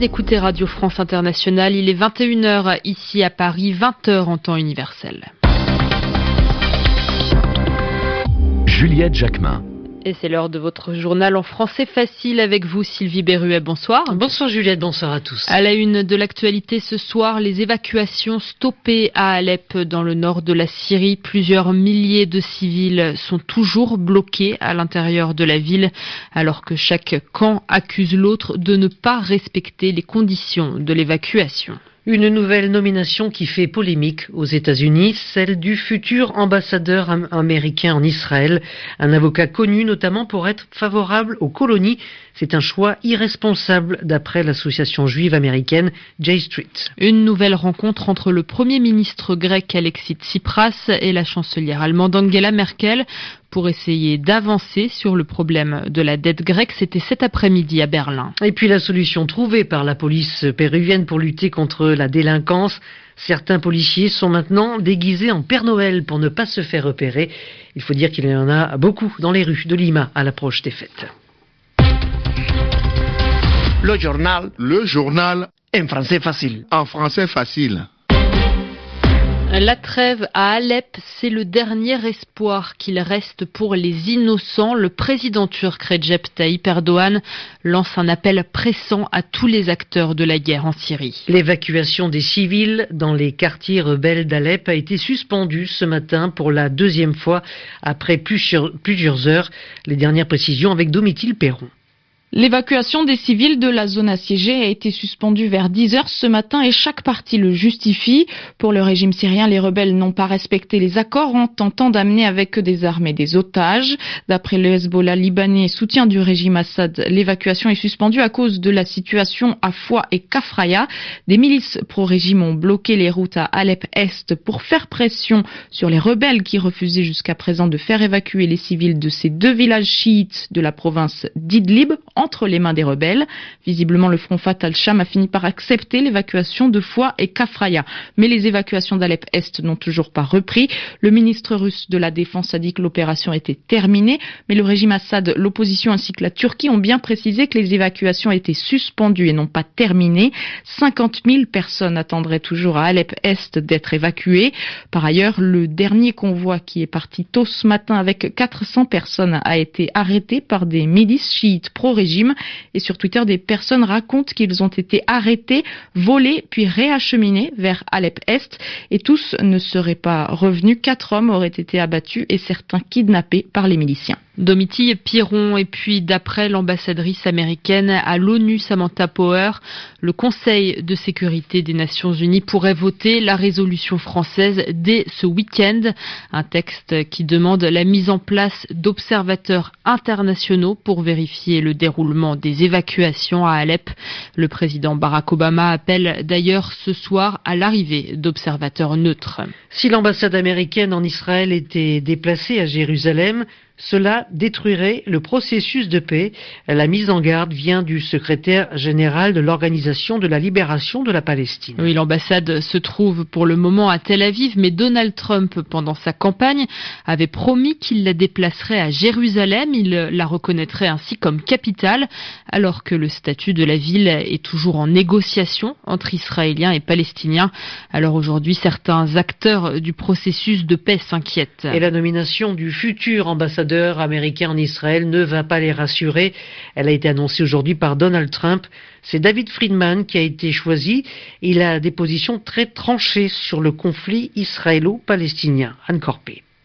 d'écouter Radio France Internationale. Il est 21h ici à Paris, 20h en temps universel. Juliette Jacquemin. Et c'est l'heure de votre journal en français facile avec vous, Sylvie Berruet. Bonsoir. Bonsoir Juliette, bonsoir à tous. À la une de l'actualité ce soir, les évacuations stoppées à Alep dans le nord de la Syrie. Plusieurs milliers de civils sont toujours bloqués à l'intérieur de la ville alors que chaque camp accuse l'autre de ne pas respecter les conditions de l'évacuation. Une nouvelle nomination qui fait polémique aux États-Unis, celle du futur ambassadeur américain en Israël, un avocat connu notamment pour être favorable aux colonies. C'est un choix irresponsable d'après l'association juive américaine J Street. Une nouvelle rencontre entre le Premier ministre grec Alexis Tsipras et la chancelière allemande Angela Merkel pour essayer d'avancer sur le problème de la dette grecque. C'était cet après-midi à Berlin. Et puis la solution trouvée par la police péruvienne pour lutter contre la délinquance. Certains policiers sont maintenant déguisés en Père Noël pour ne pas se faire repérer. Il faut dire qu'il y en a beaucoup dans les rues de Lima à l'approche des fêtes. Le journal. Le journal. En français facile. En français facile. La trêve à Alep, c'est le dernier espoir qu'il reste pour les innocents. Le président turc Recep Tayyip Erdogan lance un appel pressant à tous les acteurs de la guerre en Syrie. L'évacuation des civils dans les quartiers rebelles d'Alep a été suspendue ce matin pour la deuxième fois après plusieurs heures. Les dernières précisions avec Domitil Perron. L'évacuation des civils de la zone assiégée a été suspendue vers 10 heures ce matin et chaque partie le justifie. Pour le régime syrien, les rebelles n'ont pas respecté les accords en tentant d'amener avec eux des armes et des otages. D'après le Hezbollah libanais, soutien du régime Assad, l'évacuation est suspendue à cause de la situation à Foix et Kafraya. Des milices pro-régime ont bloqué les routes à Alep-Est pour faire pression sur les rebelles qui refusaient jusqu'à présent de faire évacuer les civils de ces deux villages chiites de la province d'Idlib entre les mains des rebelles. Visiblement, le front Fatal Sham a fini par accepter l'évacuation de Foix et Kafraya. Mais les évacuations d'Alep-Est n'ont toujours pas repris. Le ministre russe de la Défense a dit que l'opération était terminée, mais le régime Assad, l'opposition ainsi que la Turquie ont bien précisé que les évacuations étaient suspendues et non pas terminées. 50 000 personnes attendraient toujours à Alep-Est d'être évacuées. Par ailleurs, le dernier convoi qui est parti tôt ce matin avec 400 personnes a été arrêté par des milices chiites pro-régime et sur Twitter, des personnes racontent qu'ils ont été arrêtés, volés, puis réacheminés vers Alep-Est. Et tous ne seraient pas revenus. Quatre hommes auraient été abattus et certains kidnappés par les miliciens. Domitille Piron et puis d'après l'ambassadrice américaine à l'ONU Samantha Power, le Conseil de sécurité des Nations Unies pourrait voter la résolution française dès ce week-end, un texte qui demande la mise en place d'observateurs internationaux pour vérifier le déroulement des évacuations à Alep. Le président Barack Obama appelle d'ailleurs ce soir à l'arrivée d'observateurs neutres. Si l'ambassade américaine en Israël était déplacée à Jérusalem, cela détruirait le processus de paix. La mise en garde vient du secrétaire général de l'Organisation de la libération de la Palestine. Oui, l'ambassade se trouve pour le moment à Tel Aviv, mais Donald Trump, pendant sa campagne, avait promis qu'il la déplacerait à Jérusalem. Il la reconnaîtrait ainsi comme capitale, alors que le statut de la ville est toujours en négociation entre Israéliens et Palestiniens. Alors aujourd'hui, certains acteurs du processus de paix s'inquiètent. Et la nomination du futur ambassadeur américain en Israël ne va pas les rassurer. Elle a été annoncée aujourd'hui par Donald Trump. C'est David Friedman qui a été choisi. Il a des positions très tranchées sur le conflit israélo-palestinien. Anne.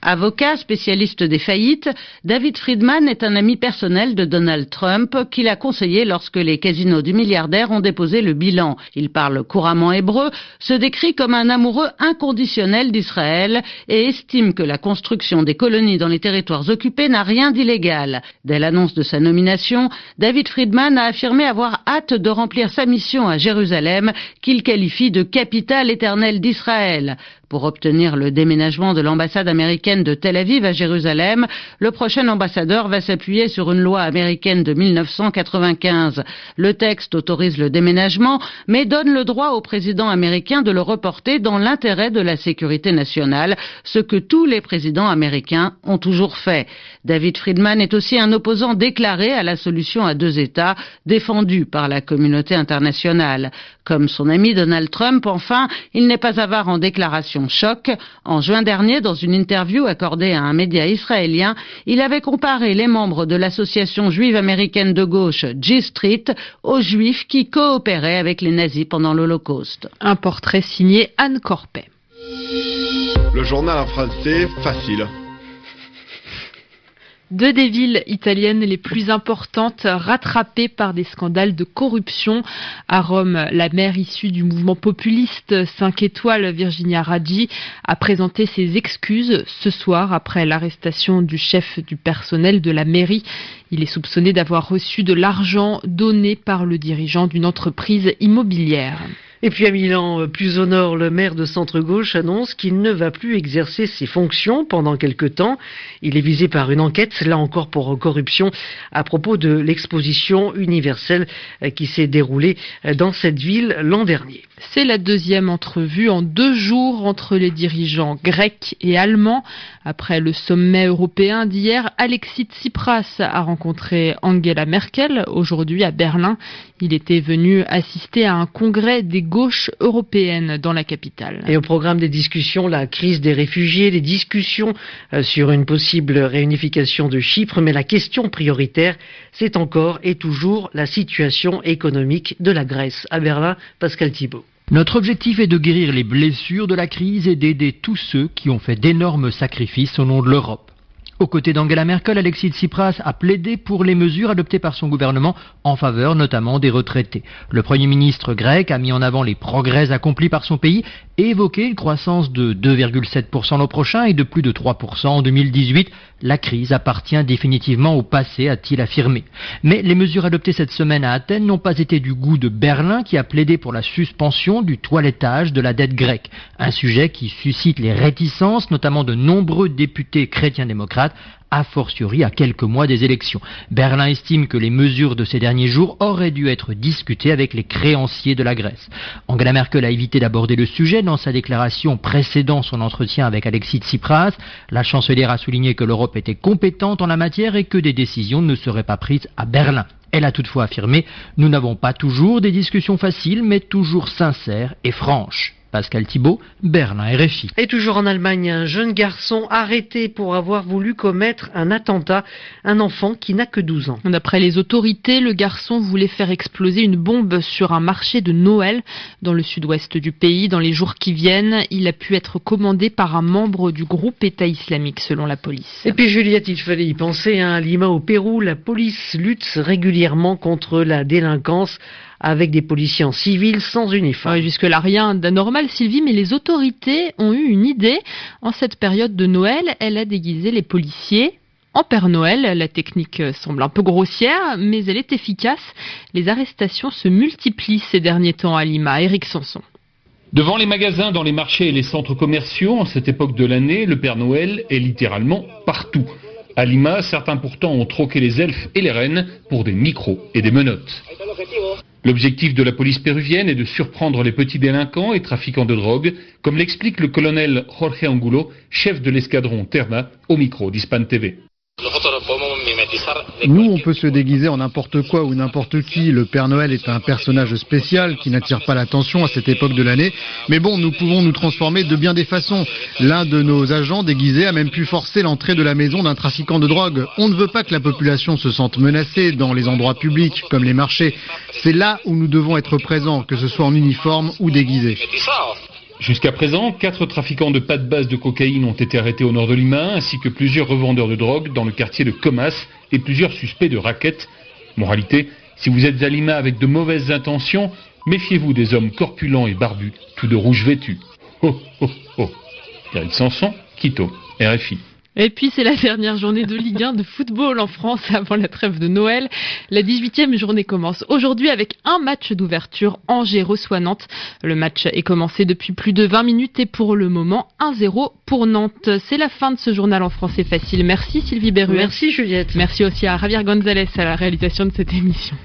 Avocat spécialiste des faillites, David Friedman est un ami personnel de Donald Trump qui l'a conseillé lorsque les casinos du milliardaire ont déposé le bilan. Il parle couramment hébreu, se décrit comme un amoureux inconditionnel d'Israël et estime que la construction des colonies dans les territoires occupés n'a rien d'illégal. Dès l'annonce de sa nomination, David Friedman a affirmé avoir hâte de remplir sa mission à Jérusalem qu'il qualifie de capitale éternelle d'Israël. Pour obtenir le déménagement de l'ambassade américaine de Tel Aviv à Jérusalem, le prochain ambassadeur va s'appuyer sur une loi américaine de 1995. Le texte autorise le déménagement, mais donne le droit au président américain de le reporter dans l'intérêt de la sécurité nationale, ce que tous les présidents américains ont toujours fait. David Friedman est aussi un opposant déclaré à la solution à deux États, défendue par la communauté internationale. Comme son ami Donald Trump, enfin, il n'est pas avare en déclaration choc. En juin dernier, dans une interview accordée à un média israélien, il avait comparé les membres de l'association juive américaine de gauche G Street aux juifs qui coopéraient avec les nazis pendant l'Holocauste. Un portrait signé Anne Corpet. Le journal en français, facile. Deux des villes italiennes les plus importantes rattrapées par des scandales de corruption. À Rome, la maire issue du mouvement populiste 5 étoiles, Virginia Raggi, a présenté ses excuses ce soir après l'arrestation du chef du personnel de la mairie. Il est soupçonné d'avoir reçu de l'argent donné par le dirigeant d'une entreprise immobilière. Et puis à Milan, plus au nord, le maire de centre-gauche annonce qu'il ne va plus exercer ses fonctions pendant quelque temps. Il est visé par une enquête, là encore pour corruption, à propos de l'exposition universelle qui s'est déroulée dans cette ville l'an dernier. C'est la deuxième entrevue en deux jours entre les dirigeants grecs et allemands. Après le sommet européen d'hier, Alexis Tsipras a rencontré Angela Merkel aujourd'hui à Berlin. Il était venu assister à un congrès des gauches européennes dans la capitale. Et au programme des discussions, la crise des réfugiés, les discussions euh, sur une possible réunification de Chypre, mais la question prioritaire, c'est encore et toujours la situation économique de la Grèce. À Berlin, Pascal Thibault. Notre objectif est de guérir les blessures de la crise et d'aider tous ceux qui ont fait d'énormes sacrifices au nom de l'Europe. Aux côtés d'Angela Merkel, Alexis Tsipras a plaidé pour les mesures adoptées par son gouvernement en faveur notamment des retraités. Le Premier ministre grec a mis en avant les progrès accomplis par son pays et évoqué une croissance de 2,7% l'an prochain et de plus de 3% en 2018. La crise appartient définitivement au passé, a-t-il affirmé. Mais les mesures adoptées cette semaine à Athènes n'ont pas été du goût de Berlin qui a plaidé pour la suspension du toilettage de la dette grecque. Un sujet qui suscite les réticences, notamment de nombreux députés chrétiens démocrates a fortiori à quelques mois des élections. Berlin estime que les mesures de ces derniers jours auraient dû être discutées avec les créanciers de la Grèce. Angela Merkel a évité d'aborder le sujet dans sa déclaration précédant son entretien avec Alexis Tsipras. La chancelière a souligné que l'Europe était compétente en la matière et que des décisions ne seraient pas prises à Berlin. Elle a toutefois affirmé Nous n'avons pas toujours des discussions faciles, mais toujours sincères et franches. Pascal Thibault, Berlin RFI. Et toujours en Allemagne, un jeune garçon arrêté pour avoir voulu commettre un attentat, un enfant qui n'a que 12 ans. D'après les autorités, le garçon voulait faire exploser une bombe sur un marché de Noël dans le sud-ouest du pays. Dans les jours qui viennent, il a pu être commandé par un membre du groupe État islamique, selon la police. Et puis Juliette, il fallait y penser, hein, à Lima au Pérou, la police lutte régulièrement contre la délinquance avec des policiers en civil sans uniforme. Oui, jusque-là, rien d'anormal, Sylvie, mais les autorités ont eu une idée. En cette période de Noël, elle a déguisé les policiers en Père Noël. La technique semble un peu grossière, mais elle est efficace. Les arrestations se multiplient ces derniers temps à Lima. Eric Sanson. Devant les magasins, dans les marchés et les centres commerciaux, en cette époque de l'année, le Père Noël est littéralement partout. À Lima, certains pourtant ont troqué les elfes et les reines pour des micros et des menottes. L'objectif de la police péruvienne est de surprendre les petits délinquants et trafiquants de drogue, comme l'explique le colonel Jorge Angulo, chef de l'escadron Terna, au micro d'Hispan TV. Nous, on peut se déguiser en n'importe quoi ou n'importe qui. Le Père Noël est un personnage spécial qui n'attire pas l'attention à cette époque de l'année. Mais bon, nous pouvons nous transformer de bien des façons. L'un de nos agents déguisés a même pu forcer l'entrée de la maison d'un trafiquant de drogue. On ne veut pas que la population se sente menacée dans les endroits publics comme les marchés. C'est là où nous devons être présents, que ce soit en uniforme ou déguisés. Jusqu'à présent, quatre trafiquants de pâtes base de cocaïne ont été arrêtés au nord de Lima, ainsi que plusieurs revendeurs de drogue dans le quartier de Comas et plusieurs suspects de raquettes. Moralité, si vous êtes à Lima avec de mauvaises intentions, méfiez-vous des hommes corpulents et barbus, tous de rouge vêtus. Oh, oh, oh. Eric Sanson, Quito, RFI. Et puis c'est la dernière journée de Ligue 1 de football en France avant la trêve de Noël. La 18e journée commence aujourd'hui avec un match d'ouverture. Angers reçoit Nantes. Le match est commencé depuis plus de 20 minutes et pour le moment 1-0 pour Nantes. C'est la fin de ce journal en français facile. Merci Sylvie Berruet. Merci Juliette. Merci aussi à Javier Gonzalez à la réalisation de cette émission.